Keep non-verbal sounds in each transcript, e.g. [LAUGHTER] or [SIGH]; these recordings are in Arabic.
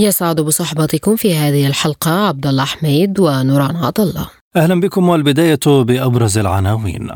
يسعد بصحبتكم في هذه الحلقة عبد الله حميد ونوران عطا الله أهلا بكم والبداية بأبرز العناوين.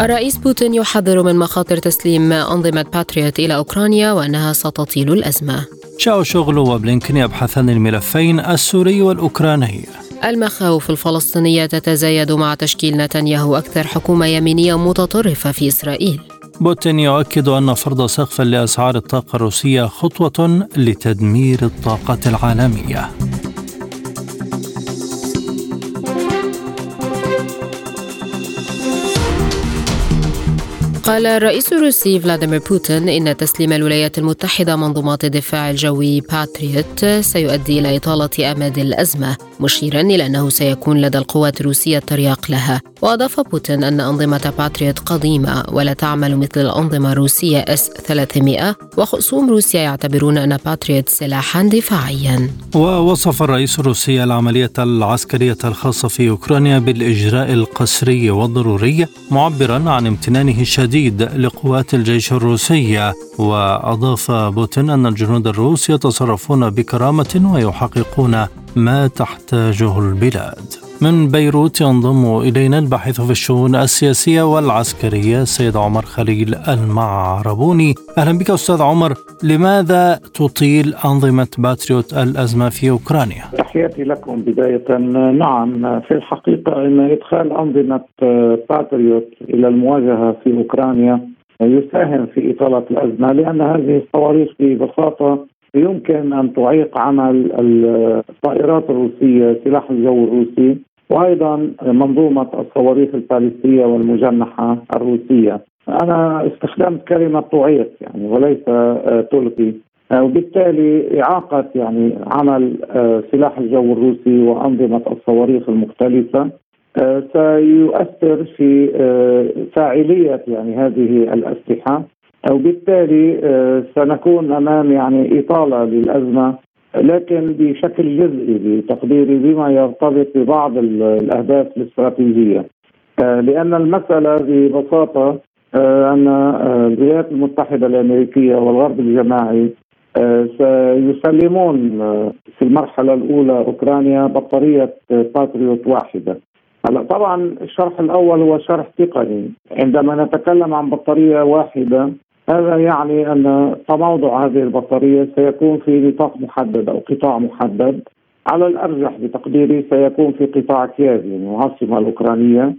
الرئيس بوتين يحذر من مخاطر تسليم أنظمة باتريوت إلى أوكرانيا وأنها ستطيل الأزمة. شاو شغل وبلينكن يبحثان الملفين السوري والأوكراني. المخاوف الفلسطينية تتزايد مع تشكيل نتنياهو أكثر حكومة يمينية متطرفة في إسرائيل. بوتين يؤكد أن فرض سقفا لأسعار الطاقة الروسية خطوة لتدمير الطاقة العالمية. قال الرئيس الروسي فلاديمير بوتين إن تسليم الولايات المتحدة منظومات الدفاع الجوي باتريوت سيؤدي إلى إطالة أمد الأزمة مشيرا إلى أنه سيكون لدى القوات الروسية ترياق لها. وأضاف بوتين أن أنظمة باتريوت قديمة ولا تعمل مثل الأنظمة الروسية إس 300 وخصوم روسيا يعتبرون أن باتريوت سلاحا دفاعيا. ووصف الرئيس الروسي العملية العسكرية الخاصة في أوكرانيا بالإجراء القسري والضروري معبرا عن امتنانه الشديد. لقوات الجيش الروسي وأضاف بوتين أن الجنود الروس يتصرفون بكرامة ويحققون ما تحتاجه البلاد. من بيروت ينضم إلينا الباحث في الشؤون السياسية والعسكرية السيد عمر خليل المعربوني. أهلا بك أستاذ عمر، لماذا تطيل أنظمة باتريوت الأزمة في أوكرانيا؟ تحياتي لكم بداية، نعم في الحقيقة إن إدخال أنظمة باتريوت إلى المواجهة في أوكرانيا يساهم في إطالة الأزمة لأن هذه الصواريخ ببساطة يمكن أن تعيق عمل الطائرات الروسية سلاح الجو الروسي وأيضا منظومة الصواريخ البالستيه والمجنحة الروسية. أنا استخدمت كلمة تعيق يعني وليس تلقي وبالتالي إعاقة يعني عمل سلاح الجو الروسي وأنظمة الصواريخ المختلفة سيؤثر في فاعلية يعني هذه الأسلحة وبالتالي سنكون أمام يعني إطالة للأزمة لكن بشكل جزئي بتقديري بما يرتبط ببعض الأهداف الاستراتيجية. لأن المسألة ببساطة أن الولايات المتحدة الأمريكية والغرب الجماعي سيسلمون في المرحلة الأولى أوكرانيا بطارية باتريوت واحدة. هلا طبعا الشرح الأول هو شرح تقني. عندما نتكلم عن بطارية واحدة هذا يعني أن تموضع هذه البطارية سيكون في نطاق محدد أو قطاع محدد. على الأرجح بتقديري سيكون في قطاع كييف يعني العاصمة الأوكرانية.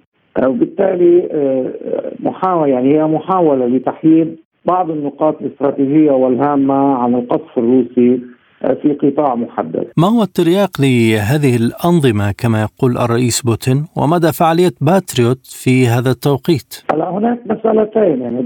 وبالتالي محاولة يعني هي محاولة لتحييد بعض النقاط الاستراتيجية والهامة عن القصف الروسي. في قطاع محدد. ما هو الترياق لهذه الأنظمة كما يقول الرئيس بوتين؟ ومدى فعالية باتريوت في هذا التوقيت؟ هلا هناك مسألتين يعني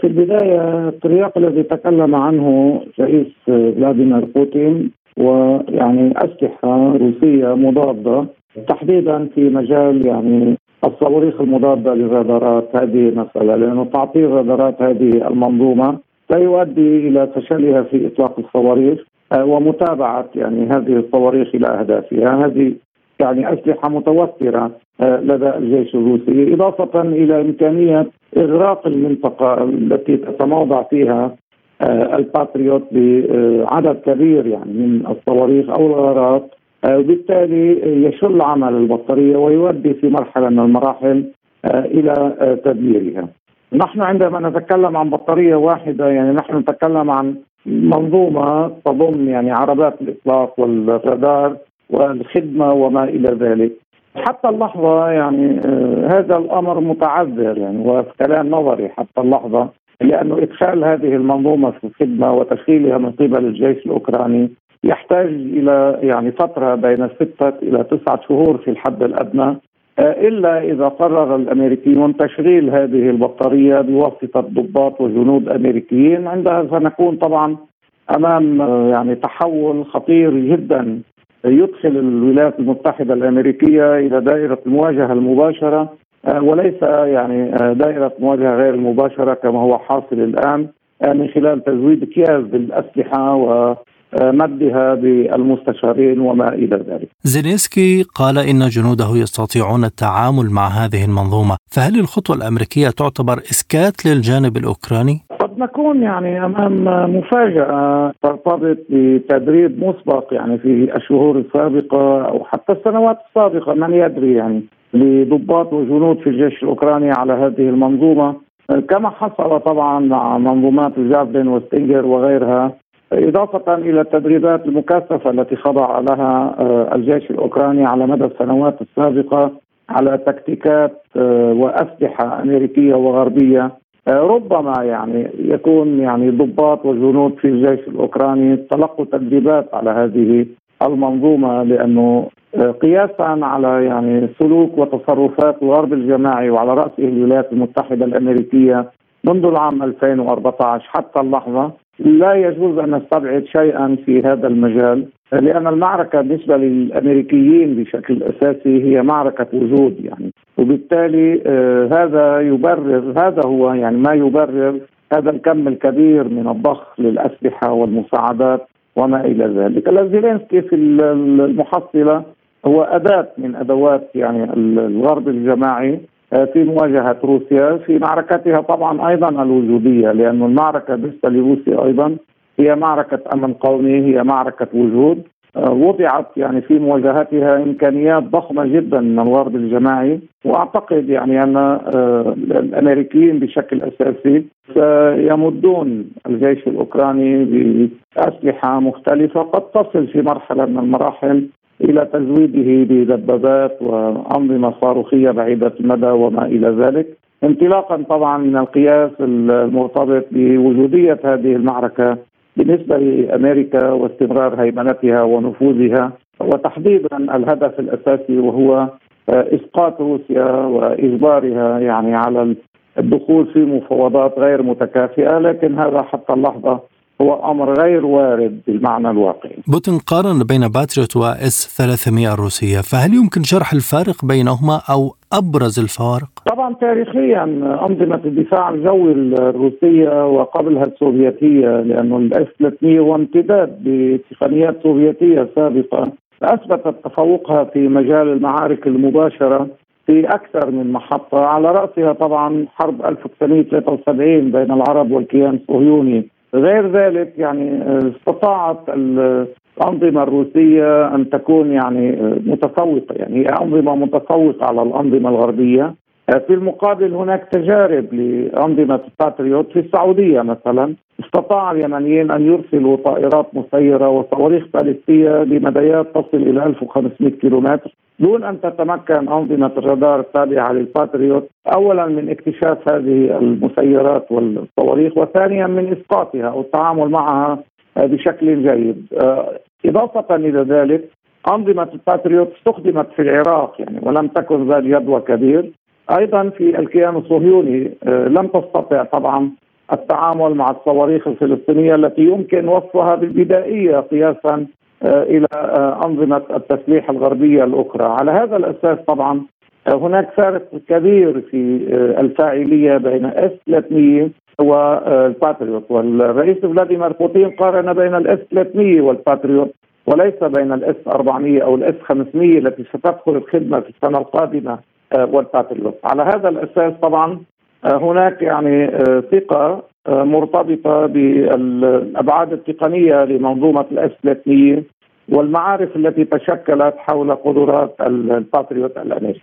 في البداية الترياق الذي تكلم عنه رئيس فلاديمير بوتين ويعني أسلحة روسية مضادة تحديدا في مجال يعني الصواريخ المضادة للرادارات. هذه مسألة لأنه تعطيل رادارات هذه المنظومة سيؤدي إلى فشلها في إطلاق الصواريخ. ومتابعة يعني هذه الصواريخ إلى أهدافها. هذه يعني أسلحة متوفرة لدى الجيش الروسي إضافة إلى إمكانية إغراق المنطقة التي تتموضع فيها الباتريوت بعدد كبير يعني من الصواريخ أو الغارات. وبالتالي يشل عمل البطارية ويؤدي في مرحلة من المراحل إلى تدميرها. نحن عندما نتكلم عن بطارية واحدة يعني نحن نتكلم عن منظومة تضم يعني عربات الإطلاق والرادار والخدمة وما إلى ذلك. حتى اللحظة يعني هذا الأمر متعذر يعني وكلام نظري حتى اللحظة لأنه إدخال هذه المنظومة في الخدمة وتشغيلها من قبل الجيش الأوكراني يحتاج إلى يعني فترة بين ستة إلى تسعة شهور في الحد الأدنى. إلا إذا قرر الأمريكيون تشغيل هذه البطارية بواسطة ضباط وجنود أمريكيين عندها سنكون طبعا أمام يعني تحول خطير جدا يدخل الولايات المتحدة الأمريكية إلى دائرة المواجهة المباشرة وليس يعني دائرة مواجهة غير المباشرة كما هو حاصل الآن من خلال تزويد اكياس بالأسلحة و مدها بالمستشارين وما إلى ذلك. زيلينسكي قال إن جنوده يستطيعون التعامل مع هذه المنظومة، فهل الخطوة الأمريكية تعتبر إسكات للجانب الأوكراني؟ قد نكون يعني أمام مفاجأة ترتبط بتدريب مسبق يعني في الشهور السابقة أو حتى السنوات السابقة من يدري يعني لضباط وجنود في الجيش الأوكراني على هذه المنظومة كما حصل طبعا مع منظومات الجافلين وستينجر وغيرها إضافة إلى التدريبات المكثفة التي خضع لها آه، الجيش الأوكراني على مدى السنوات السابقة على تكتيكات آه، وأسلحة أمريكية وغربية. آه، ربما يعني يكون يعني ضباط وجنود في الجيش الأوكراني تلقوا تدريبات على هذه المنظومة لأنه قياسا على يعني سلوك وتصرفات الغرب الجماعي وعلى رأسه الولايات المتحدة الأمريكية منذ العام 2014 حتى اللحظة. لا يجوز أن نستبعد شيئا في هذا المجال لأن المعركة بالنسبة للأمريكيين بشكل أساسي هي معركة وجود يعني وبالتالي آه هذا يبرر هذا هو يعني ما يبرر هذا الكم الكبير من الضخ للأسلحة والمساعدات وما إلى ذلك. زيلينسكي في المحصلة هو أداة من أدوات يعني الغرب الجماعي في مواجهة روسيا في معركتها طبعا أيضا الوجودية لأن المعركة بالنسبة لروسيا أيضا هي معركة أمن قومي هي معركة وجود. آه، وضعت يعني في مواجهتها إمكانيات ضخمة جدا من الغرب الجماعي. وأعتقد يعني أن آه، الأمريكيين بشكل أساسي سيمدون الجيش الأوكراني بأسلحة مختلفة قد تصل في مرحلة من المراحل إلى تزويده بدبابات وانظمه صاروخيه بعيدة المدى وما إلى ذلك. انطلاقا طبعا من القياس المرتبط بوجودية هذه المعركة بالنسبة لأمريكا واستمرار هيمنتها ونفوذها وتحديدا الهدف الأساسي وهو إسقاط روسيا وإجبارها يعني على الدخول في مفاوضات غير متكافئة لكن هذا حتى اللحظة هو أمر غير وارد بالمعنى الواقعي. بوتين قارن بين باتريوت واس 300 الروسية، فهل يمكن شرح الفارق بينهما أو أبرز الفوارق؟ طبعا تاريخيا أنظمة الدفاع الجوي الروسية وقبلها السوفيتية لأنه الإس 300 هو امتداد بتقنيات سوفيتية سابقة أثبتت تفوقها في مجال المعارك المباشرة في أكثر من محطة على رأسها طبعا حرب 1973 بين العرب والكيان الصهيوني غير ذلك يعني استطاعت الأنظمة الروسية أن تكون يعني متفوقة يعني هي أنظمة متفوقة على الأنظمة الغربية. في المقابل هناك تجارب لأنظمة الباتريوت في السعودية مثلا. استطاع اليمنيين أن يرسلوا طائرات مسيرة وصواريخ باليستية بمديات تصل إلى 1500 كيلومتر دون أن تتمكن أنظمة الرادار التابعة للباتريوت. اولا من اكتشاف هذه المسيرات والصواريخ وثانيا من إسقاطها أو التعامل معها بشكل جيد. آه، إضافة إلى ذلك أنظمة الباتريوت استخدمت في العراق يعني ولم تكن ذات جدوى كبير. أيضا في الكيان الصهيوني آه، لم تستطع طبعا التعامل مع الصواريخ الفلسطينية التي يمكن وصفها بالبدائية قياسا آه، إلى آه، أنظمة التسليح الغربية الأخرى، على هذا الأساس طبعا هناك فارق كبير في الفاعلية بين اس 300 والباتريوت والرئيس فلاديمير بوتين قارن بين الاس 300 والباتريوت وليس بين الاس 400 أو الاس 500 التي ستدخل الخدمة في السنة القادمة والباتريوت، على هذا الأساس طبعا هناك يعني ثقة مرتبطة بالأبعاد التقنية لمنظومة الاس 300 والمعارف التي تشكلت حول قدرات الباتريوت الأمريكي.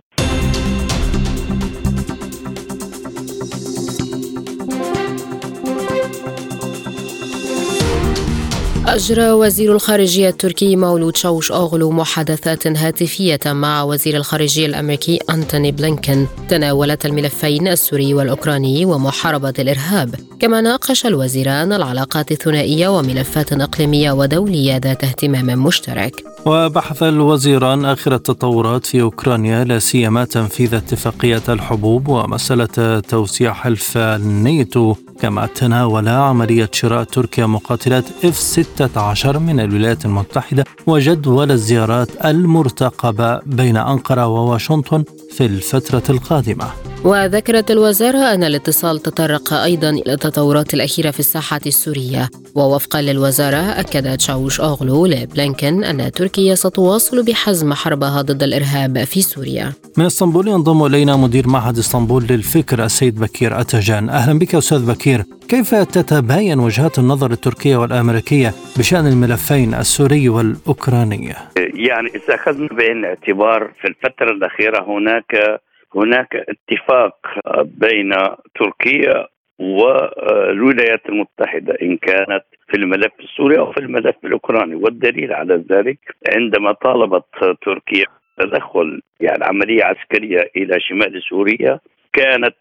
أجرى وزير الخارجية التركي مولود تشاووش أوغلو محادثات هاتفية مع وزير الخارجية الأمريكي أنتوني بلينكن تناولت الملفين السوري والأوكراني ومحاربة الإرهاب. كما ناقش الوزيران العلاقات الثنائية وملفات إقليمية ودولية ذات اهتمام مشترك. وبحث الوزيران آخر التطورات في أوكرانيا لا سيما تنفيذ اتفاقية الحبوب ومسألة توسيع حلف النيتو كما تناول عملية شراء تركيا مقاتلات اف 16 من الولايات المتحدة وجدول الزيارات المرتقبة بين أنقرة وواشنطن في الفترة القادمة. وذكرت الوزارة أن الاتصال تطرق أيضا إلى التطورات الأخيرة في الساحة السورية. ووفقا للوزارة أكد تشاوش أوغلو لبلينكن أن تركيا ستواصل بحزم حربها ضد الإرهاب في سوريا. من إسطنبول ينضم إلينا مدير معهد إسطنبول للفكر السيد بكير أتجان. أهلا بك أستاذ بكير. كيف تتباين وجهات النظر التركية والأمريكية بشأن الملفين السوري والأوكراني يعني إذا أخذنا بعين الاعتبار في الفترة الأخيرة هناك هناك اتفاق بين تركيا والولايات المتحدة إن كانت في الملف السوري أو في الملف الأوكراني. والدليل على ذلك عندما طالبت تركيا تدخل يعني عملية عسكرية إلى شمال سوريا كانت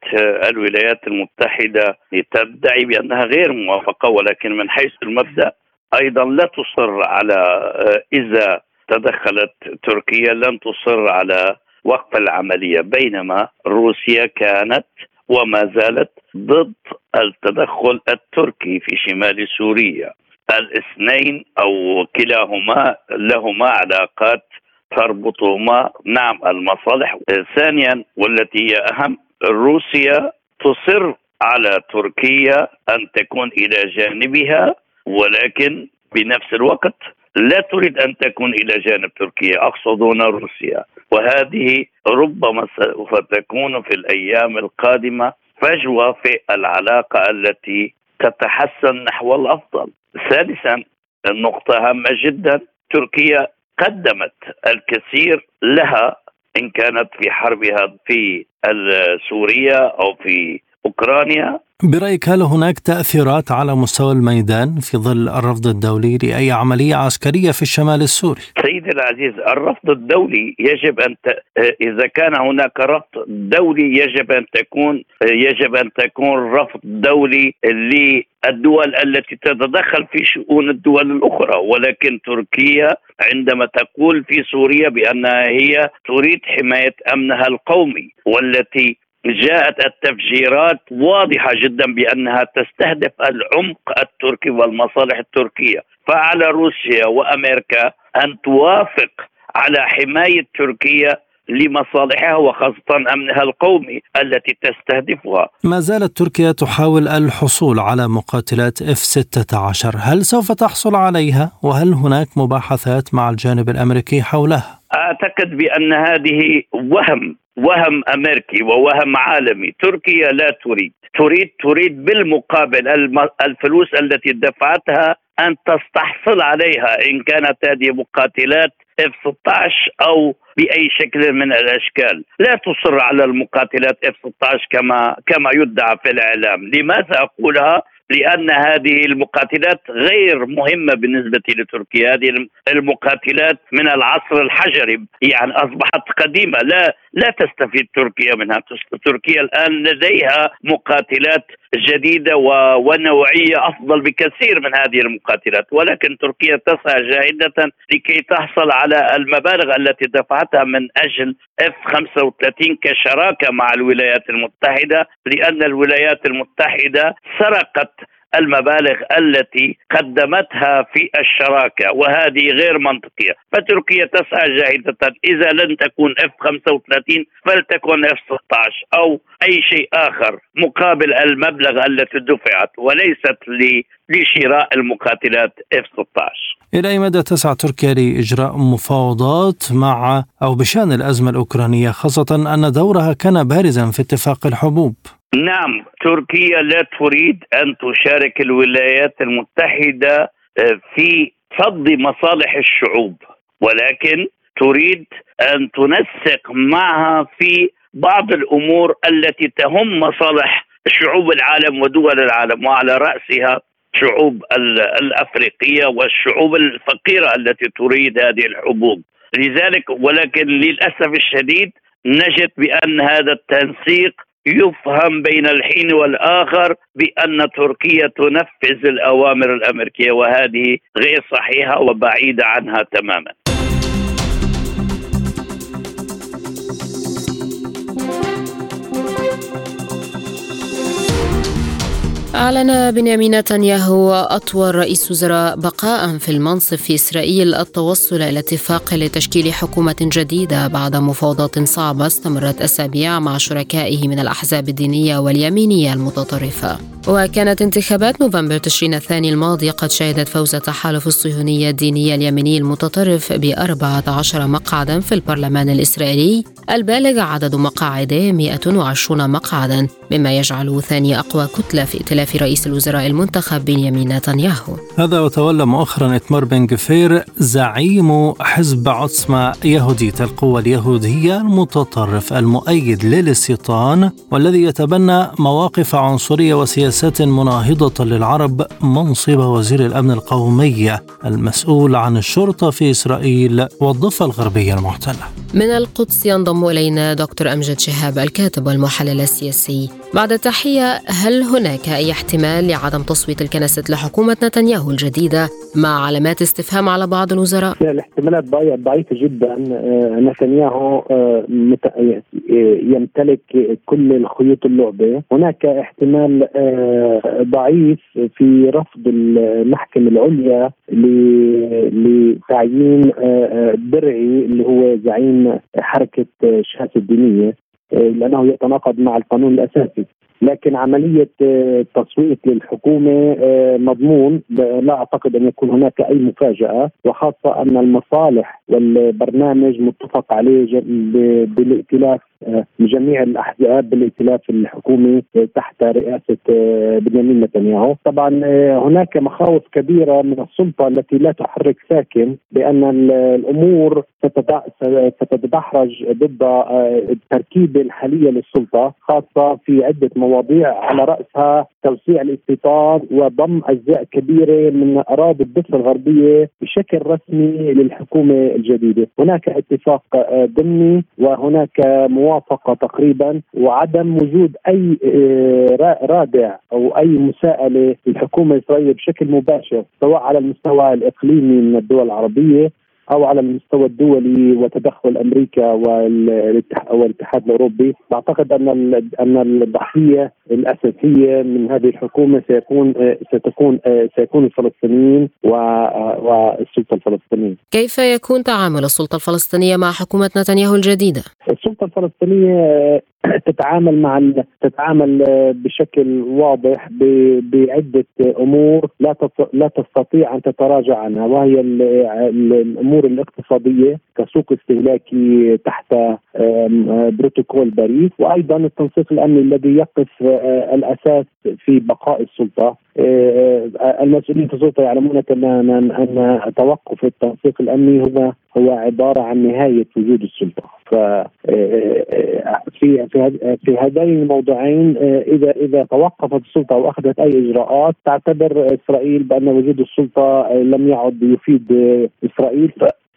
الولايات المتحدة تدعي بأنها غير موافقة ولكن من حيث المبدأ أيضا لا تصر على إذا تدخلت تركيا لن تصر على وقف العملية بينما روسيا كانت وما زالت ضد التدخل التركي في شمال سوريا. الاثنين أو كلاهما لهما علاقات تربطهما. نعم المصالح ثانيا والتي هي أهم روسيا تصر على تركيا أن تكون إلى جانبها ولكن بنفس الوقت لا تريد أن تكون إلى جانب تركيا أقصد هنا روسيا وهذه ربما سوف تكون في الأيام القادمة فجوة في العلاقة التي تتحسن نحو الأفضل. ثالثا النقطة هامة جدا تركيا قدمت الكثير لها إن كانت في حربها في سوريا أو في أوكرانيا برأيك هل هناك تأثيرات على مستوى الميدان في ظل الرفض الدولي لأي عملية عسكرية في الشمال السوري؟ سيدي العزيز الرفض الدولي يجب أن ت... إذا كان هناك رفض دولي يجب أن تكون يجب أن تكون رفض دولي للدول التي تتدخل في شؤون الدول الأخرى ولكن تركيا عندما تقول في سوريا بأنها هي تريد حماية أمنها القومي والتي جاءت التفجيرات واضحة جدا بأنها تستهدف العمق التركي والمصالح التركية فعلى روسيا وأمريكا أن توافق على حماية تركيا لمصالحها وخاصة أمنها القومي التي تستهدفها ما زالت تركيا تحاول الحصول على مقاتلات F-16 هل سوف تحصل عليها؟ وهل هناك مباحثات مع الجانب الأمريكي حولها؟ أعتقد بأن هذه وهم وهم أمريكي ووهم عالمي. تركيا لا تريد. تريد تريد بالمقابل الفلوس التي دفعتها أن تستحصل عليها إن كانت هذه مقاتلات إف 16 أو بأي شكل من الأشكال، لا تصر على المقاتلات إف 16 كما كما يدعى في الإعلام، لماذا أقولها؟ لأن هذه المقاتلات غير مهمة بالنسبة لتركيا، هذه المقاتلات من العصر الحجري. يعني أصبحت قديمة. لا لا تستفيد تركيا منها، تركيا الآن لديها مقاتلات جديدة ونوعية أفضل بكثير من هذه المقاتلات، ولكن تركيا تسعى جاهده لكي تحصل على المبالغ التي دفعتها من أجل اف 35 كشراكة مع الولايات المتحدة لأن الولايات المتحدة سرقت المبالغ التي قدمتها في الشراكة وهذه غير منطقية، فتركيا تسعى جاهدة إذا لن تكون اف 35 فلتكن اف 16 أو أي شيء آخر مقابل المبلغ التي دفعت وليست لشراء المقاتلات اف 16 إلى أي مدى تسعى تركيا لإجراء مفاوضات مع أو بشأن الأزمة الأوكرانية خاصة أن دورها كان بارزا في اتفاق الحبوب؟ نعم تركيا لا تريد أن تشارك الولايات المتحدة آه، في صد مصالح الشعوب ولكن تريد أن تنسق معها في بعض الأمور التي تهم مصالح شعوب العالم ودول العالم وعلى رأسها الشعوب الأفريقية والشعوب الفقيرة التي تريد هذه الحبوب. لذلك ولكن للأسف الشديد نجد بأن هذا التنسيق يفهم بين الحين والآخر بأن تركيا تنفذ الأوامر الأمريكية وهذه غير صحيحة وبعيدة عنها تماما. أعلن بنيامين نتنياهو أطول رئيس وزراء بقاء في المنصب في إسرائيل التوصل إلى اتفاق لتشكيل حكومة جديدة بعد مفاوضات صعبة استمرت أسابيع مع شركائه من الأحزاب الدينية واليمينية المتطرفة. وكانت انتخابات نوفمبر تشرين الثاني الماضي قد شهدت فوز التحالف الصهيوني الديني اليميني المتطرف بأربعة عشر مقعدا في البرلمان الإسرائيلي. البالغ عدد مقاعده 120 مقعدا مما يجعله ثاني أقوى كتلة في ائتلاف رئيس الوزراء المنتخب بنيامين نتنياهو. هذا وتولى مؤخرا إتمار بن غفير زعيم حزب عصمة يهودية القوة اليهودية المتطرف المؤيد للاستيطان والذي يتبنى مواقف عنصرية وسياسات مناهضة للعرب منصب وزير الأمن القومي المسؤول عن الشرطة في إسرائيل والضفة الغربية المحتلة. من القدس ينضم إلينا دكتور أمجد شهاب الكاتب والمحلل السياسي. بعد التحية هل هناك أي احتمال لعدم تصويت الكنيست لحكومة نتنياهو الجديدة مع علامات استفهام على بعض الوزراء؟ الاحتمالات ضعيفة جدا. آه، نتنياهو آه، يمتلك كل الخيوط اللعبة. هناك احتمال آه، ضعيف في رفض المحكمة العليا لتعيين درعي اللي هو زعيم حركة شهادة الدينية. لأنه يتناقض مع القانون الأساسي. لكن عملية آه، تصويت للحكومة آه، مضمون. لا أعتقد أن يكون هناك أي مفاجأة وخاصة أن المصالح والبرنامج متفق عليه بالائتلاف لجميع الأحزاب بالائتلاف الحكومي تحت رئاسة آه، بنيامين نتنياهو، طبعا آه، هناك مخاوف كبيرة من السلطة التي لا تحرك ساكن بأن الأمور ستتدحرج ضد آه، التركيبة الحالية للسلطة خاصة في عدة مواضيع على رأسها توسيع الاستيطان وضم أجزاء كبيرة من أراضي الضفة الغربية بشكل رسمي للحكومة الجديدة، هناك اتفاق ضمني وهناك موافقة تقريبا وعدم وجود أي آه، رادع أو أي مساءلة للحكومة الإسرائيلية بشكل مباشر سواء على المستوى الإقليمي من الدول العربية أو على المستوى الدولي وتدخل أمريكا والاتحاد الأوروبي، أعتقد أن أن الضحية الأساسية من هذه الحكومة سيكون ستكون سيكون الفلسطينيين والسلطة الفلسطينية. كيف يكون تعامل السلطة الفلسطينية مع حكومة نتنياهو الجديدة؟ السلطة الفلسطينية تتعامل مع تتعامل بشكل واضح بعدة أمور لا لا تستطيع أن تتراجع عنها وهي الأمور الاقتصادية كسوق استهلاكي تحت بروتوكول باريس وأيضا التنسيق الأمني الذي يقف الأساس في بقاء السلطة. المسؤولين في السلطة يعلمون تماما ان توقف التنسيق الأمني هو هو عبارة عن نهاية وجود السلطة. ف في في هذين الموضوعين اذا إذا توقفت السلطة واخذت أي إجراءات تعتبر إسرائيل بأن وجود السلطة لم يعد يفيد إسرائيل.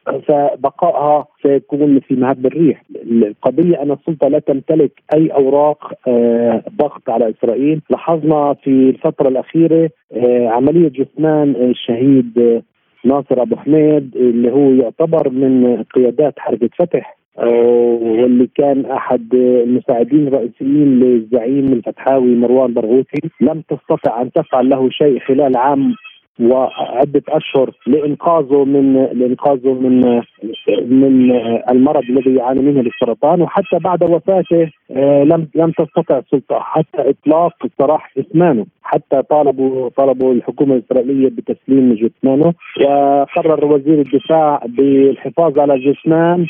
فبقائها سيكون في مهب الريح. القضية أن السلطة لا تمتلك أي أوراق آه، ضغط على إسرائيل. لاحظنا في الفترة الأخيرة آه، عملية جثمان الشهيد آه، ناصر أبو حميد اللي هو يعتبر من قيادات حركة فتح واللي كان أحد المساعدين الرئيسيين للزعيم الفتحاوي مروان برغوثي. لم تستطع أن تفعل له شيء خلال عام وعدة أشهر لإنقاذه من لإنقاذه من من المرض الذي يعاني منه السرطان وحتى بعد وفاته آه، لم لم تستطع السلطة حتى إطلاق سراح جثمانه حتى طالبوا طلبوا الحكومة الإسرائيلية بتسليم جثمانه وقرر وزير الدفاع بالحفاظ على الجثمان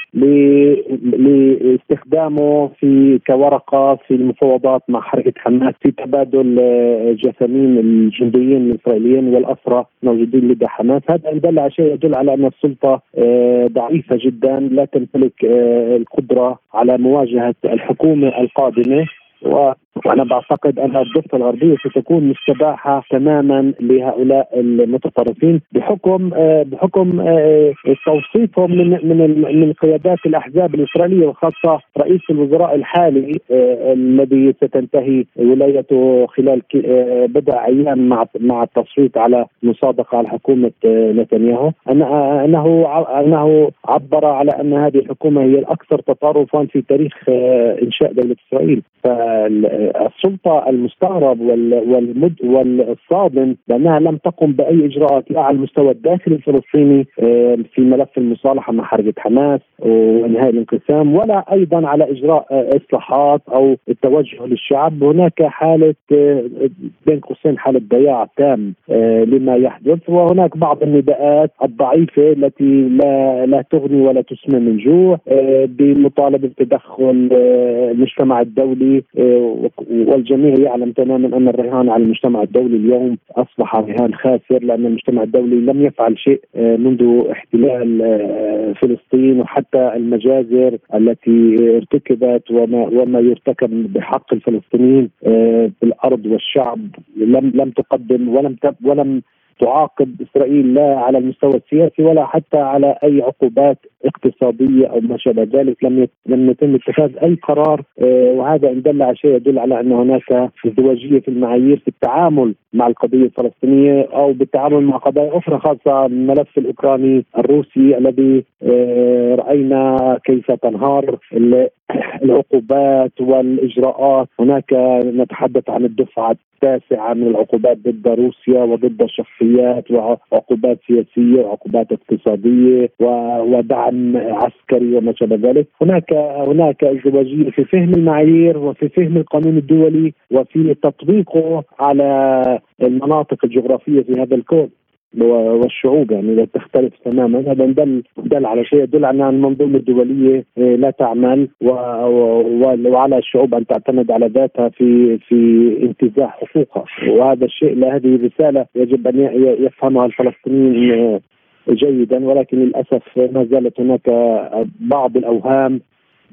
لاستخدامه في كورقة في المفاوضات مع حركة حماس في تبادل آه، جثامين الجنديين الإسرائيليين والأسرى. موجودين لدى حماس. هذا يدل على شيء يدل على أن السلطة آه، ضعيفة جدا لا تمتلك القدرة على مواجهة الحكومة القادمة. وأنا بعتقد أن الضفة الغربية ستكون مستباحة تماما لهؤلاء المتطرفين بحكم بحكم توصيفهم من من من قيادات الأحزاب الإسرائيلية وخاصه رئيس الوزراء الحالي الذي ستنتهي ولايته خلال بضع أيام مع مع التصويت على مصادقة على حكومه نتنياهو. أنه أنه عبر على أن هذه الحكومة هي الأكثر تطرفا في تاريخ إنشاء دولة إسرائيل. فالسلطه المستغرب والمد والصادم بأنها لم تقم بأي إجراءات لا على المستوى الداخلي الفلسطيني في ملف المصالحة مع حركه حماس وانهاء الانقسام ولا أيضا على إجراء إصلاحات أو التوجه للشعب. هناك حالة بين قوسين حالة ضياع تام لما يحدث. وهناك بعض النداءات الضعيفة التي لا لا تغني ولا تسمن من جوع بمطالبة تدخل المجتمع الدولي والجميع يعلم تماما أن الرهان على المجتمع الدولي اليوم أصبح رهان خاسر لأن المجتمع الدولي لم يفعل شيء منذ احتلال فلسطين وحتى المجازر التي ارتكبت وما وما يرتكب بحق الفلسطينيين في الأرض والشعب لم لم تقدم ولم ولم تعاقب إسرائيل لا على المستوى السياسي ولا حتى على أي عقوبات اقتصادية أو ما شابه ذلك. لم لم يتم اتخاذ أي قرار وهذا إن دل على شيء يدل على أن هناك ازدواجية في المعايير في التعامل مع القضية الفلسطينية أو بالتعامل مع قضايا أخرى خاصة الملف الأوكراني الروسي الذي رأينا كيف تنهار [CLEARS THROAT] العقوبات والإجراءات. هناك نتحدث عن الدفعة التاسعة من العقوبات ضد روسيا وضد شخصيات وعقوبات سياسية وعقوبات اقتصادية ودعم عسكري وما شابه ذلك، هناك هناك ازدواجيه في فهم المعايير وفي فهم القانون الدولي وفي تطبيقه على المناطق الجغرافية في هذا الكون. والشعوب يعني تختلف تماما. هذا دل دل على شيء يدل على أن المنظومة الدولية لا تعمل وعلى الشعوب أن تعتمد على ذاتها في في انتزاع حقوقها. وهذا الشيء لهذه الرسالة يجب أن يفهمها الفلسطينيين جيدا. ولكن للأسف ما زالت هناك بعض الأوهام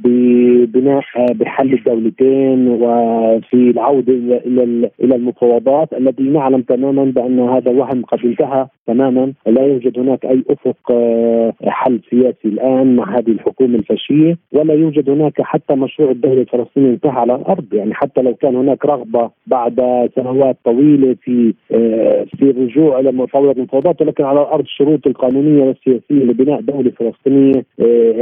ببناء بحل الدولتين وفي العودة إلى إلى المفاوضات الذي نعلم تماما بأن هذا وهم قد انتهى تماما. لا يوجد هناك أي أفق حل سياسي الآن مع هذه الحكومة الفاشية ولا يوجد هناك حتى مشروع الدولة الفلسطينية انتهى على الأرض. يعني حتى لو كان هناك رغبة بعد سنوات طويلة في في الرجوع إلى مفاوضه المفاوضات ولكن على الأرض الشروط القانونية والسياسية لبناء دولة فلسطينية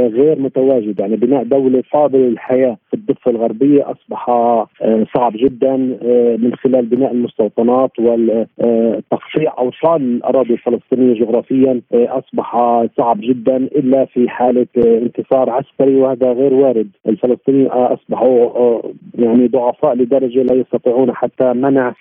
غير متواجدة. يعني بناء دولة دولة قابلة للحياة في الضفة الغربية أصبح صعب جدا من خلال بناء المستوطنات والتقطيع أوصال الأراضي الفلسطينية جغرافيا أصبح صعب جدا إلا في حالة انتصار عسكري وهذا غير وارد. الفلسطينيين أصبحوا يعني ضعفاء لدرجة لا يستطيعون حتى منع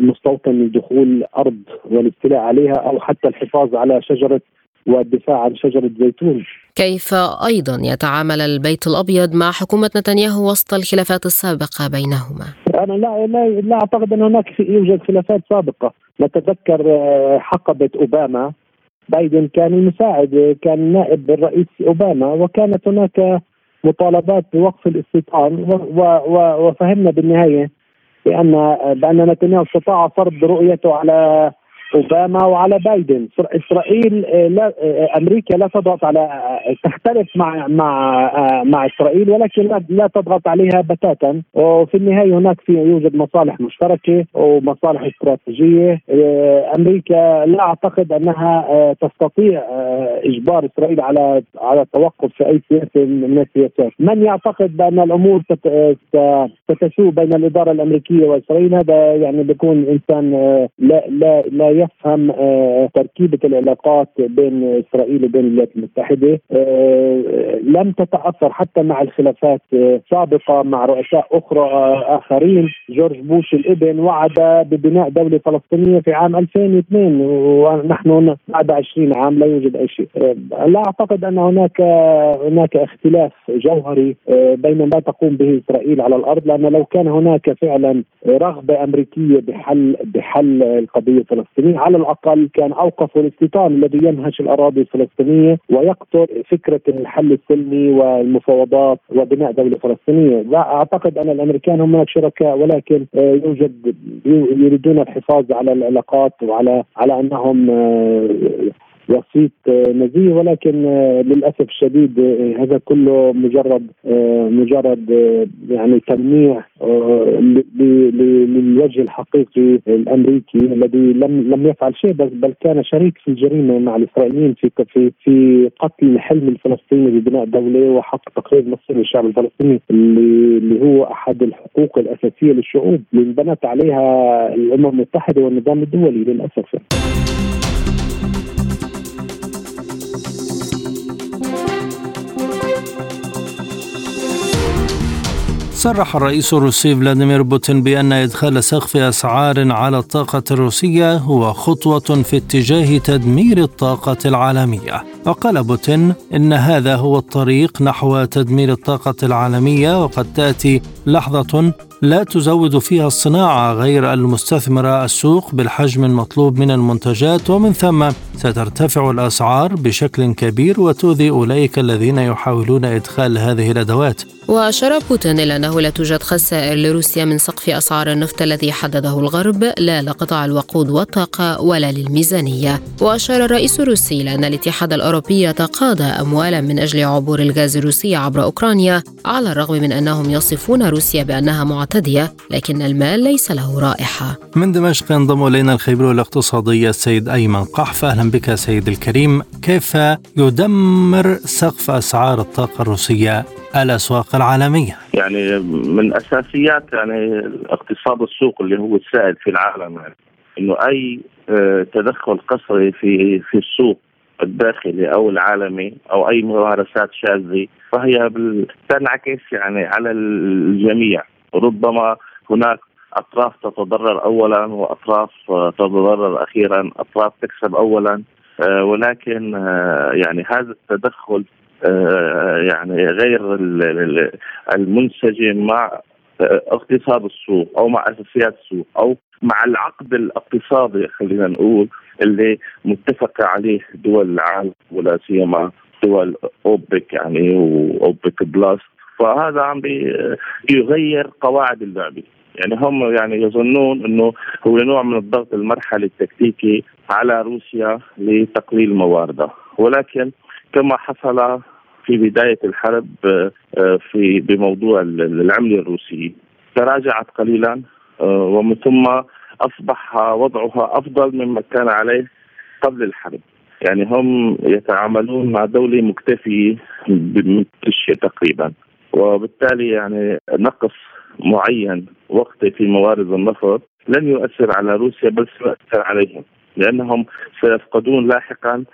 مستوطن من دخول أرض والاستيلاء عليها أو حتى الحفاظ على شجرة والدفاع عن شجرة زيتون. كيف أيضا يتعامل البيت الأبيض مع حكومة نتنياهو وسط الخلافات السابقة بينهما؟ أنا لا لا, لا أعتقد أن هناك يوجد خلافات سابقة. نتذكر حقبة أوباما. بايدن كان المساعد كان نائب الرئيس أوباما وكانت هناك مطالبات بوقف الاستيطان وفهمنا بالنهاية بأن بأن نتنياهو استطاع فرض رؤيته على أوباما وعلى بايدن. إسرائيل لا أمريكا لا تضغط على تختلف مع مع مع إسرائيل ولكن لا تضغط عليها بتاتا. وفي النهاية هناك في يوجد مصالح مشتركة ومصالح استراتيجية. أمريكا لا أعتقد أنها تستطيع إجبار إسرائيل على على التوقف في أي سياسة من السياسات. من يعتقد بأن الأمور ستسوء بين الإدارة الأمريكية وإسرائيل هذا يعني بيكون إنسان لا لا لا يفهم تركيبة العلاقات بين إسرائيل وبين الولايات المتحدة. لم تتأثر حتى مع الخلافات سابقة مع رؤساء أخرى آخرين. جورج بوش الإبن وعد ببناء دولة فلسطينية في عام 2002 ونحن بعد 20 عام لا يوجد أي شيء. لا أعتقد أن هناك هناك اختلاف جوهري بين ما تقوم به إسرائيل على الأرض لأن لو كان هناك فعلا رغبة أمريكية بحل بحل القضية الفلسطينية الفلسطينيه على الأقل كان اوقفوا الاستيطان الذي ينهش الأراضي الفلسطينية ويقتل فكرة الحل السلمي والمفاوضات وبناء دولة فلسطينية، أعتقد أن الأمريكان هم شركاء ولكن آه، يوجد يريدون الحفاظ على العلاقات وعلى على أنهم آه، وسيط آه، نزيه. ولكن آه، للأسف الشديد آه، هذا كله مجرد مجرد يعني تلميع للوجه الحقيقي الأمريكي الذي لم لم يفعل شيء بل كان شريك في الجريمة مع الإسرائيليين في في في قتل الحلم الفلسطيني ببناء دولة وحق تقرير مصير للشعب الفلسطيني اللي اللي هو أحد الحقوق الأساسية للشعوب. اللي انبنت عليها الأمم المتحدة والنظام الدولي للأسف. صرح الرئيس الروسي فلاديمير بوتين بأن إدخال سقف أسعار على الطاقة الروسية هو خطوة في اتجاه تدمير الطاقة العالمية. وقال بوتين إن هذا هو الطريق نحو تدمير الطاقة العالمية وقد تأتي لحظة لا تزود فيها الصناعة غير المستثمرة السوق بالحجم المطلوب من المنتجات ومن ثم سترتفع الأسعار بشكل كبير وتؤذي أولئك الذين يحاولون إدخال هذه الأدوات. وأشار بوتين إلى أنه لا توجد خسائر لروسيا من سقف أسعار النفط الذي حدده الغرب لا لقطاع الوقود والطاقة ولا للميزانية. وأشار الرئيس الروسي إلى أن الاتحاد الأوروبي يتقاضى أموالا من أجل عبور الغاز الروسي عبر أوكرانيا على الرغم من أنهم يصفون روسيا بأنها معتدية لكن المال ليس له رائحة. من دمشق ينضم إلينا الخبير الاقتصادي السيد أيمن قحف. أهلا بك سيد الكريم. كيف يدمر سقف أسعار الطاقة الروسية الأسواق العالمية؟ يعني من أساسيات يعني اقتصاد السوق اللي هو السائد في العالم يعني إنه أي آه، تدخل قسري في في السوق الداخلي أو العالمي أو أي ممارسات شاذة فهي تنعكس يعني على الجميع. ربما هناك أطراف تتضرر اولا وأطراف تتضرر أخيرا أطراف تكسب اولا آه، ولكن آه، يعني هذا التدخل آه، يعني غير المنسجم مع اقتصاد السوق أو مع أساسيات السوق أو مع العقد الاقتصادي خلينا نقول اللي متفق عليه دول العالم ولا سيما دول أوبك يعني وأوبك بلس فهذا عم يغير قواعد اللعبة. يعني هم يعني يظنون إنه هو نوع من الضغط المرحلي التكتيكي على روسيا لتقليل مواردها. ولكن كما حصل في بداية الحرب آه، في بموضوع العملة الروسية. تراجعت قليلا آه، ومن ثم أصبح وضعها أفضل مما كان عليه قبل الحرب. يعني هم يتعاملون مع دولة مكتفية بكل شيء تقريبا. وبالتالي يعني نقص معين وقتي في موارد النفط لن يؤثر على روسيا بل سيؤثر عليهم لأنهم سيفقدون لاحقا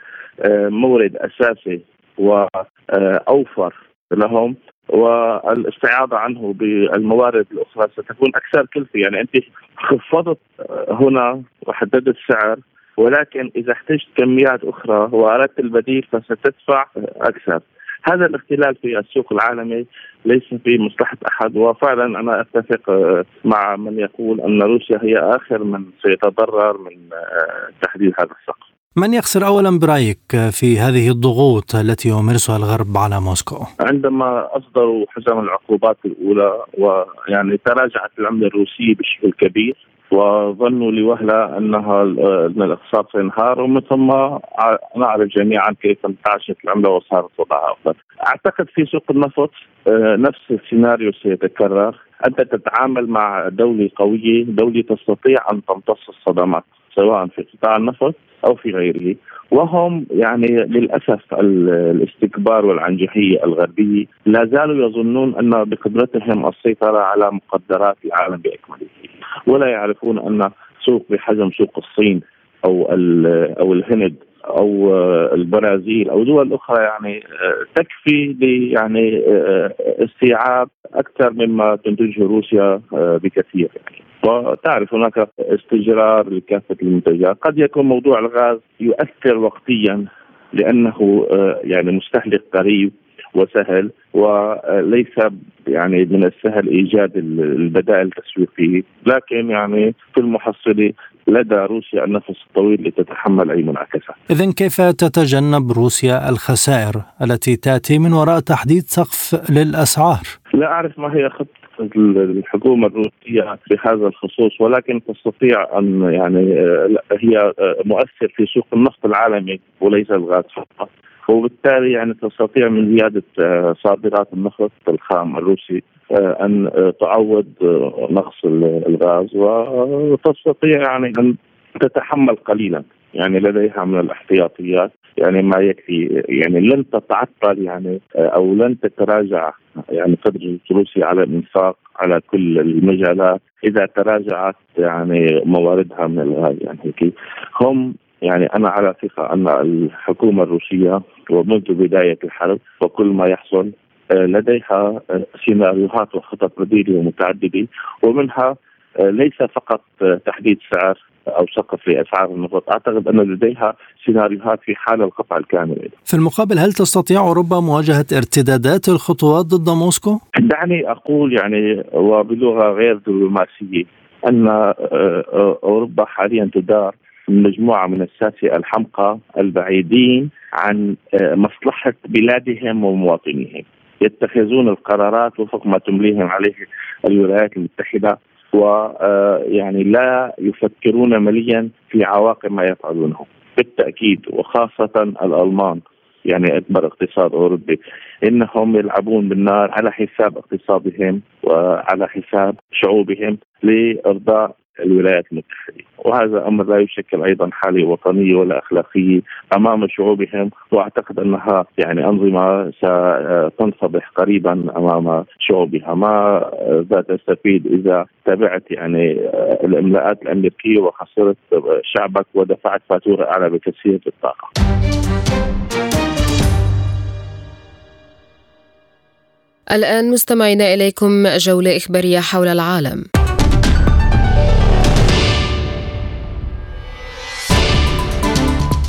آه، مورد أساسي وأوفر لهم والاستعاضة عنه بالموارد الأخرى ستكون أكثر كلفة. يعني أنت خفضت هنا وحددت السعر ولكن إذا احتجت كميات أخرى وأردت البديل فستدفع أكثر. هذا الاختلال في السوق العالمي ليس في مصلحة أحد وفعلا أنا أتفق مع من يقول أن روسيا هي آخر من سيتضرر من تحديد هذا السقف من يخسر اولا برأيك في هذه الضغوط التي يمارسها الغرب على موسكو؟ عندما أصدروا حزام العقوبات الأولى ويعني تراجعت العملة الروسية بشكل كبير وظنوا لوهلة أنها ان الاقتصاد سينهار ومن ثم نعرف جميعا كيف انتعشت العملة وصارت وضعها افضل. أعتقد في سوق النفط آه، نفس السيناريو سيتكرر، أنت تتعامل مع دولة قوية، دولة تستطيع أن تمتص الصدمات سواء في قطاع النفط أو في غيره. وهم يعني للأسف الاستكبار والعنجهية الغربية لا زالوا يظنون أن بقدرتهم السيطرة على مقدرات العالم بأكمله. ولا يعرفون أن سوق بحجم سوق الصين أو أو الهند أو البرازيل أو دول أخرى يعني تكفي يعني استيعاب أكثر مما تنتجه روسيا بكثير يعني. وتعرف هناك استجرار لكافة المنتجات، قد يكون موضوع الغاز يؤثر وقتيا لأنه آه، يعني مستهلك قريب وسهل وليس يعني من السهل إيجاد البدائل التسويقية، لكن يعني في المحصلة لدى روسيا النفس الطويل لتتحمل أي منعكسات. اذا كيف تتجنب روسيا الخسائر التي تأتي من وراء تحديد سقف للأسعار؟ لا أعرف ما هي خطة الحكومة الروسية في هذا الخصوص ولكن تستطيع أن يعني هي مؤثر في سوق النفط العالمي وليس الغاز فقط وبالتالي يعني تستطيع من زيادة صادرات النفط الخام الروسي أن تعوض نقص الغاز وتستطيع يعني أن تتحمل قليلا يعني لديها من الاحتياطيات يعني ما يكفي يعني لن تتعطل يعني أو لن تتراجع يعني قدرة روسيا على الإنفاق على كل المجالات إذا تراجعت يعني مواردها من الغاز يعني هم يعني أنا على ثقة أن الحكومة الروسية ومنذ بداية الحرب وكل ما يحصل لديها سيناريوهات وخطط بديلة ومتعددة ومنها ليس فقط تحديد سعر أو سقف لأسعار النفط، أعتقد أن لديها سيناريوهات في حال القطع الكامل. في المقابل هل تستطيع أوروبا مواجهة ارتدادات الخطوات ضد موسكو؟ دعني أقول يعني وبلغة غير دبلوماسية أن أوروبا حاليا تدار مجموعة من الساسه الحمقى البعيدين عن مصلحة بلادهم ومواطنيهم. يتخذون القرارات وفق ما تمليهم عليه الولايات المتحدة ويعني لا يفكرون مليا في عواقب ما يفعلونه بالتأكيد وخاصة الألمان يعني أكبر اقتصاد أوروبي إنهم يلعبون بالنار على حساب اقتصادهم وعلى حساب شعوبهم لإرضاء الولايات المتحدة وهذا أمر لا يشكل أيضا حاله وطنيه ولا اخلاقيه أمام شعوبهم وأعتقد أنها يعني أنظمة ستنفضح قريبا أمام شعوبها ما تستفيد إذا تبعت يعني الإملاءات الأمريكية وخسرت شعبك ودفعت فاتورة أعلى بكثير بالطاقه. الآن مستمعين إليكم جولة إخبارية حول العالم.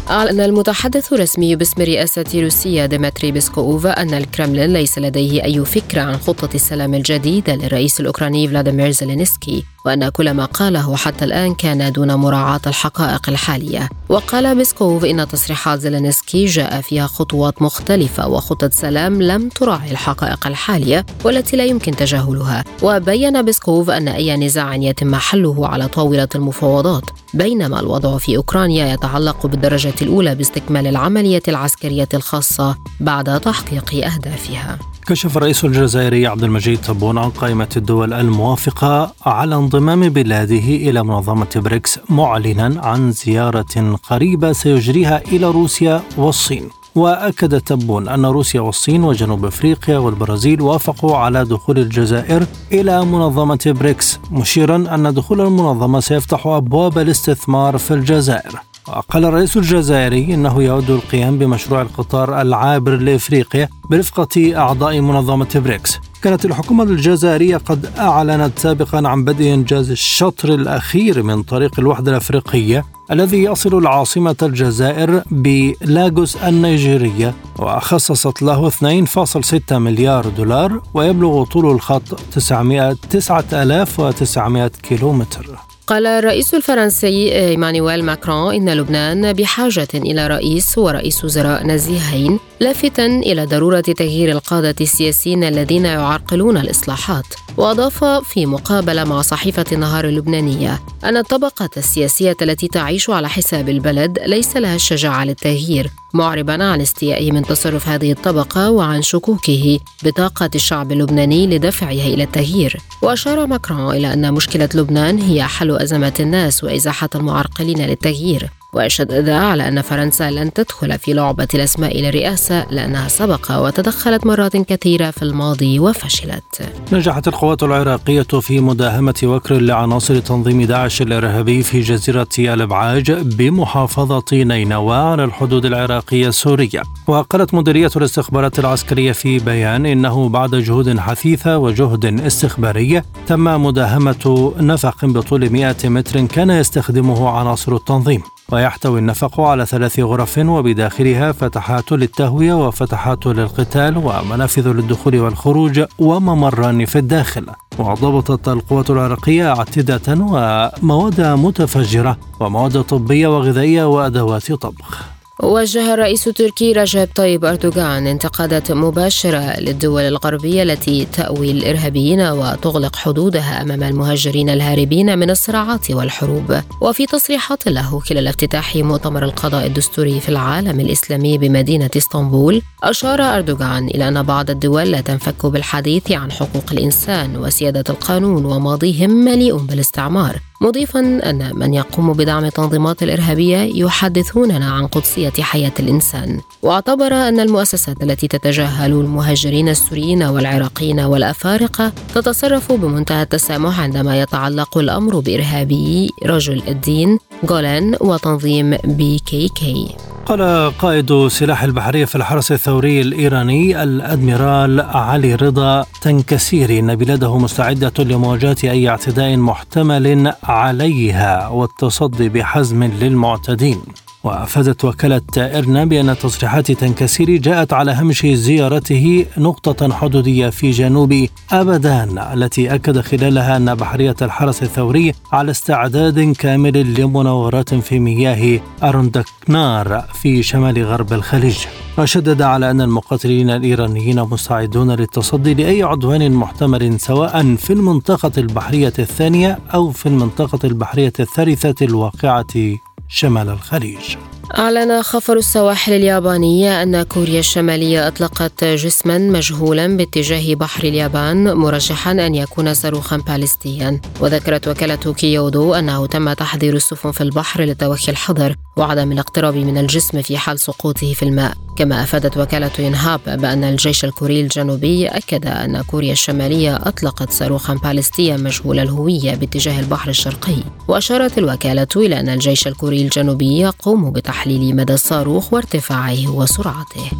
أعلن المتحدث الرسمي باسم رئاسة روسيا ديمتري بيسكوف أن الكرملين ليس لديه أي فكرة عن خطة السلام الجديدة للرئيس الأوكراني فلاديمير زيلينسكي. وأن كل ما قاله حتى الآن كان دون مراعاة الحقائق الحالية. وقال بيسكوف إن تصريحات زيلينسكي جاء فيها خطوات مختلفة وخطة سلام لم تراعي الحقائق الحالية والتي لا يمكن تجاهلها. وبين بيسكوف أن أي نزاع يتم حله على طاولة المفاوضات بينما الوضع في أوكرانيا يتعلق بالدرجة الأولى باستكمال العملية العسكرية الخاصة بعد تحقيق أهدافها. كشف الرئيس الجزائري عبد المجيد تبون عن قائمة الدول الموافقة على انضمام بلاده إلى منظمة بريكس معلنا عن زيارة قريبة سيجريها إلى روسيا والصين وأكد تبون أن روسيا والصين وجنوب أفريقيا والبرازيل وافقوا على دخول الجزائر إلى منظمة بريكس مشيرا أن دخول المنظمة سيفتح أبواب الاستثمار في الجزائر وقال الرئيس الجزائري إنه يود القيام بمشروع القطار العابر لإفريقيا برفقة أعضاء منظمة بريكس. كانت الحكومة الجزائرية قد أعلنت سابقا عن بدء إنجاز الشطر الأخير من طريق الوحدة الأفريقية الذي يصل العاصمة الجزائر بلاغوس النيجيرية وخصصت له 2.6 مليار دولار ويبلغ طول الخط 900 9900 كيلومتر. قال الرئيس الفرنسي إيمانويل ماكرون إن لبنان بحاجة إلى رئيس ورئيس وزراء نزيهين لافتا إلى ضرورة تغيير القادة السياسيين الذين يعرقلون الإصلاحات. وأضاف في مقابلة مع صحيفة النهار اللبنانية أن الطبقه السياسية التي تعيش على حساب البلد ليس لها الشجاعة للتغيير معربا عن استيائه من تصرف هذه الطبقة وعن شكوكه بطاقة الشعب اللبناني لدفعه إلى التغيير. وأشار ماكرون إلى أن مشكلة لبنان هي حل ازمات الناس وإزاحة المعرقلين للتغيير. وأشدد على أن فرنسا لن تدخل في لعبة الأسماء للرئاسة لأنها سبق وتدخلت مرات كثيرة في الماضي وفشلت. نجحت القوات العراقية في مداهمة وكر لعناصر تنظيم داعش الإرهابي في جزيرة الإبعاج بمحافظة نينوى على الحدود العراقية السورية. وقالت مديرية الاستخبارات العسكرية في بيان إنه بعد جهود حثيثة وجهد استخباري تم مداهمة نفق بطول 100 متر كان يستخدمه عناصر التنظيم. ويحتوي النفق على ثلاث غرف وبداخلها فتحات للتهوية وفتحات للقتال ومنافذ للدخول والخروج وممران في الداخل. وضبطت القوات العراقية أعتدة ومواد متفجرة ومواد طبية وغذائية وأدوات طبخ. وجه الرئيس التركي رجب طيب أردوغان انتقادات مباشرة للدول الغربية التي تأوي الإرهابيين وتغلق حدودها أمام المهاجرين الهاربين من الصراعات والحروب. وفي تصريحات له خلال افتتاح مؤتمر القضاء الدستوري في العالم الإسلامي بمدينة إسطنبول أشار أردوغان إلى أن بعض الدول لا تنفك بالحديث عن حقوق الإنسان وسيادة القانون وماضيهم مليء بالاستعمار. مضيفا أن من يقوم بدعم التنظيمات الإرهابية يحدثوننا عن قدسية حياة الإنسان. واعتبر أن المؤسسات التي تتجاهل المهاجرين السوريين والعراقيين والأفارقة تتصرف بمنتهى التسامح عندما يتعلق الأمر بإرهابي رجل الدين غولن وتنظيم بي كي كي. قال قائد سلاح البحرية في الحرس الثوري الإيراني الأدميرال علي رضا تنكسيري أن بلاده مستعدة لمواجهة أي اعتداء محتمل عليها والتصدي بحزم للمعتدين. وأفادت وكالة ايرنا بان تصريحات تنكسيري جاءت على هامش زيارته نقطة حدودية في جنوب أبدان التي أكد خلالها أن بحرية الحرس الثوري على استعداد كامل لمناورات في مياه اروندكنار في شمال غرب الخليج. وشدد على أن المقاتلين الإيرانيين مستعدون للتصدي لأي عدوان محتمل سواء في المنطقة البحرية الثانية أو في المنطقة البحرية الثالثة الواقعة. شمال الخليج. أعلن خفر السواحل اليابانية أن كوريا الشمالية أطلقت جسما مجهولا باتجاه بحر اليابان مرشحا أن يكون صاروخا باليستيا وذكرت وكالة كيودو أنه تم تحضير السفن في البحر للتوخي الحذر وعدم الاقتراب من الجسم في حال سقوطه في الماء. كما أفادت وكالة ينهاب بأن الجيش الكوري الجنوبي أكد أن كوريا الشمالية أطلقت صاروخا باليستيا مجهول الهوية باتجاه البحر الشرقي. وأشارت الوكالة إلى أن الجيش الكوري الجنوبي يقوم بتحضير تحليل مدى الصاروخ وارتفاعه وسرعته.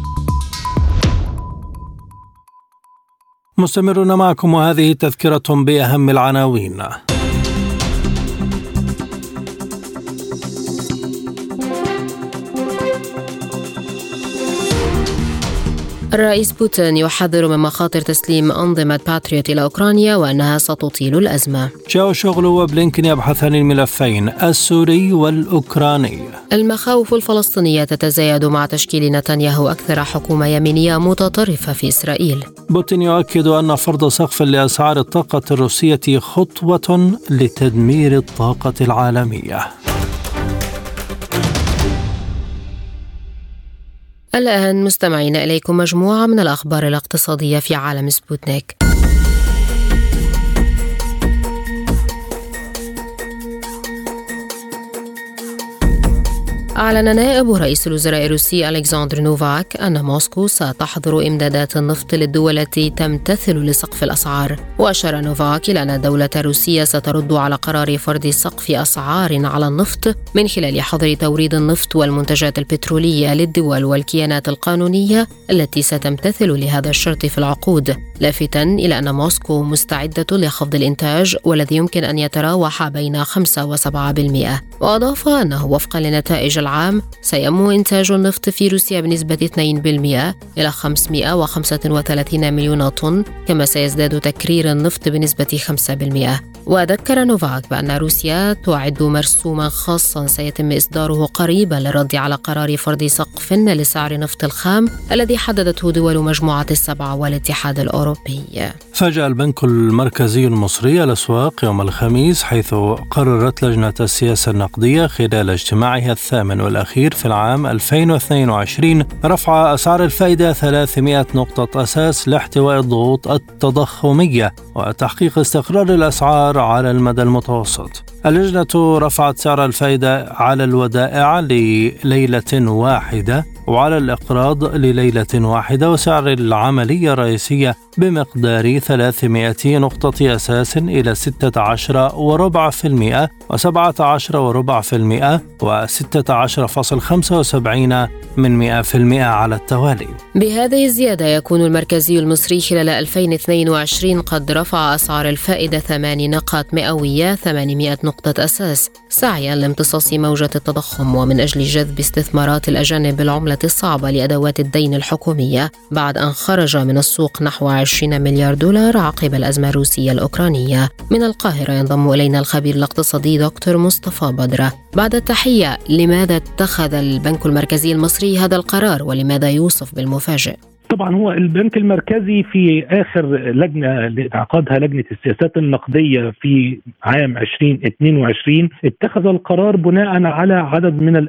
مستمرون معكم وهذه تذكرة بأهم العناوين. الرئيس بوتين يحذر من مخاطر تسليم أنظمة باتريوت إلى أوكرانيا وأنها ستطيل الأزمة. جاو شغل وبلينكن يبحثان الملفين السوري والأوكراني. المخاوف الفلسطينية تتزايد مع تشكيل نتنياهو أكثر حكومة يمينية متطرفة في إسرائيل. بوتين يؤكد أن فرض سقف لأسعار الطاقة الروسية خطوة لتدمير الطاقة العالمية. الآن مستمعين إليكم مجموعة من الأخبار الاقتصادية في عالم سبوتنيك. أعلن نائب رئيس الوزراء الروسي ألكسندر نوفاك أن موسكو ستحظر إمدادات النفط للدول التي تمتثل لسقف الأسعار. وأشار نوفاك إلى أن الدولة الروسية سترد على قرار فرض سقف أسعار على النفط من خلال حظر توريد النفط والمنتجات البترولية للدول والكيانات القانونية التي ستمتثل لهذا الشرط في العقود. لافتا إلى أن موسكو مستعدة لخفض الإنتاج والذي يمكن أن يتراوح بين 5 و7% وأضاف أنه وفقا لنتائج العام سينمو إنتاج النفط في روسيا بنسبة 2% إلى 535 مليون طن كما سيزداد تكرير النفط بنسبة 5% وذكر نوفاك بأن روسيا تعد مرسوما خاصا سيتم إصداره قريبا للرد على قرار فرض سقف لسعر نفط الخام الذي حددته دول مجموعة السبعة والاتحاد الأوروبي. فاجأ البنك المركزي المصري الأسواق يوم الخميس حيث قررت لجنة السياسة النقدية خلال اجتماعها الثامن والأخير في العام 2022 رفع أسعار الفائدة 300 نقطة أساس لاحتواء الضغوط التضخمية وتحقيق استقرار الأسعار على المدى المتوسط. اللجنة رفعت سعر الفائدة على الودائع لليلة واحدة وعلى الإقراض لليلة واحدة وسعر العملية الرئيسية بمقدار 300 نقطة أساس إلى 16 وربع في المئة و17 وربع في المئة و16.75 من 100 في المئة على التوالي. بهذه الزيادة يكون المركزي المصري خلال 2022 قد رفع أسعار الفائدة ثمان نقاط مئوية 800 نقطة أساس سعيا لامتصاص موجة التضخم ومن أجل جذب استثمارات الأجانب بالعملة الصعبة لأدوات الدين الحكومية بعد أن خرج من السوق نحو 20 مليار دولار عقب الأزمة الروسية الأوكرانية. من القاهرة ينضم إلينا الخبير الاقتصادي دكتور مصطفى بدرة. بعد التحية لماذا اتخذ البنك المركزي المصري هذا القرار ولماذا يوصف بالمفاجئ؟ طبعا هو البنك المركزي في آخر لجنة عقدها لجنة السياسات النقدية في عام 2022 اتخذ القرار بناء على عدد من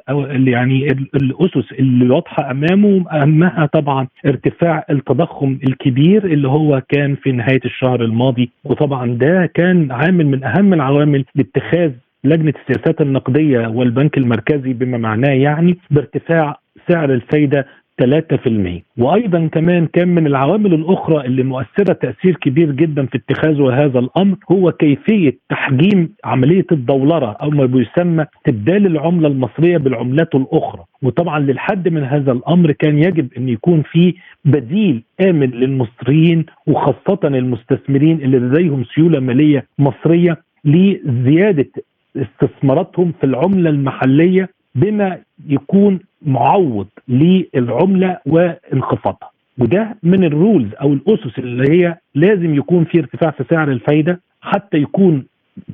يعني الأسس اللي واضحة أمامه أهمها طبعا ارتفاع التضخم الكبير اللي هو كان في نهاية الشهر الماضي وطبعا ده كان عامل من أهم العوامل لاتخاذ لجنة السياسات النقدية والبنك المركزي بما معناه يعني بارتفاع سعر الفايدة 3% وأيضا كمان كان من العوامل الأخرى اللي مؤثرة تأثير كبير جدا في اتخاذه هذا الأمر هو كيفية تحجيم عملية الدولره أو ما بيسمى استبدال العملة المصرية بالعملات الأخرى. وطبعا للحد من هذا الأمر كان يجب أن يكون في بديل آمن للمصريين وخاصة المستثمرين اللي لديهم سيولة مالية مصرية لزيادة استثماراتهم في العملة المحلية بما يكون معوض للعملة وانخفاضها. وده من الرولز أو الأسس اللي هي لازم يكون في ارتفاع في سعر الفايدة حتى يكون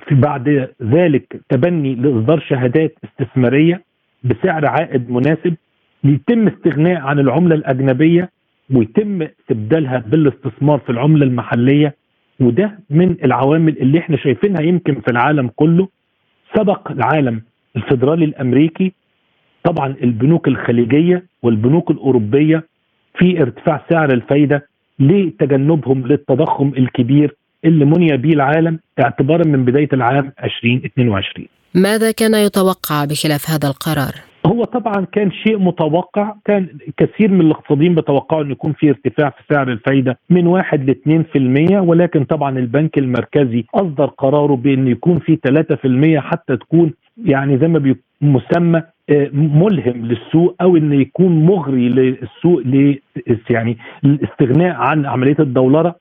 في بعد ذلك تبني لإصدار شهادات استثمارية بسعر عائد مناسب يتم استغناء عن العملة الأجنبية ويتم استبدالها بالاستثمار في العملة المحلية. وده من العوامل اللي إحنا شايفينها يمكن في العالم كله. سبق العالم الفدرالي الأمريكي طبعا البنوك الخليجية والبنوك الأوروبية في ارتفاع سعر الفايدة لتجنبهم للتضخم الكبير اللي مني به العالم اعتبارا من بداية العام 2022 ماذا كان يتوقع بخلاف هذا القرار؟ هو طبعا كان شيء متوقع كان كثير من الاقتصاديين بيتوقعوا ان يكون في ارتفاع في سعر الفايدة من 1 ل 2% ولكن طبعا البنك المركزي أصدر قراره بان يكون في 3% حتى تكون يعني زي ما بيسمى آه، ملهم للسوق أو ان يكون مغري للسوق ل يعني الاستغناء عن عملية الدولره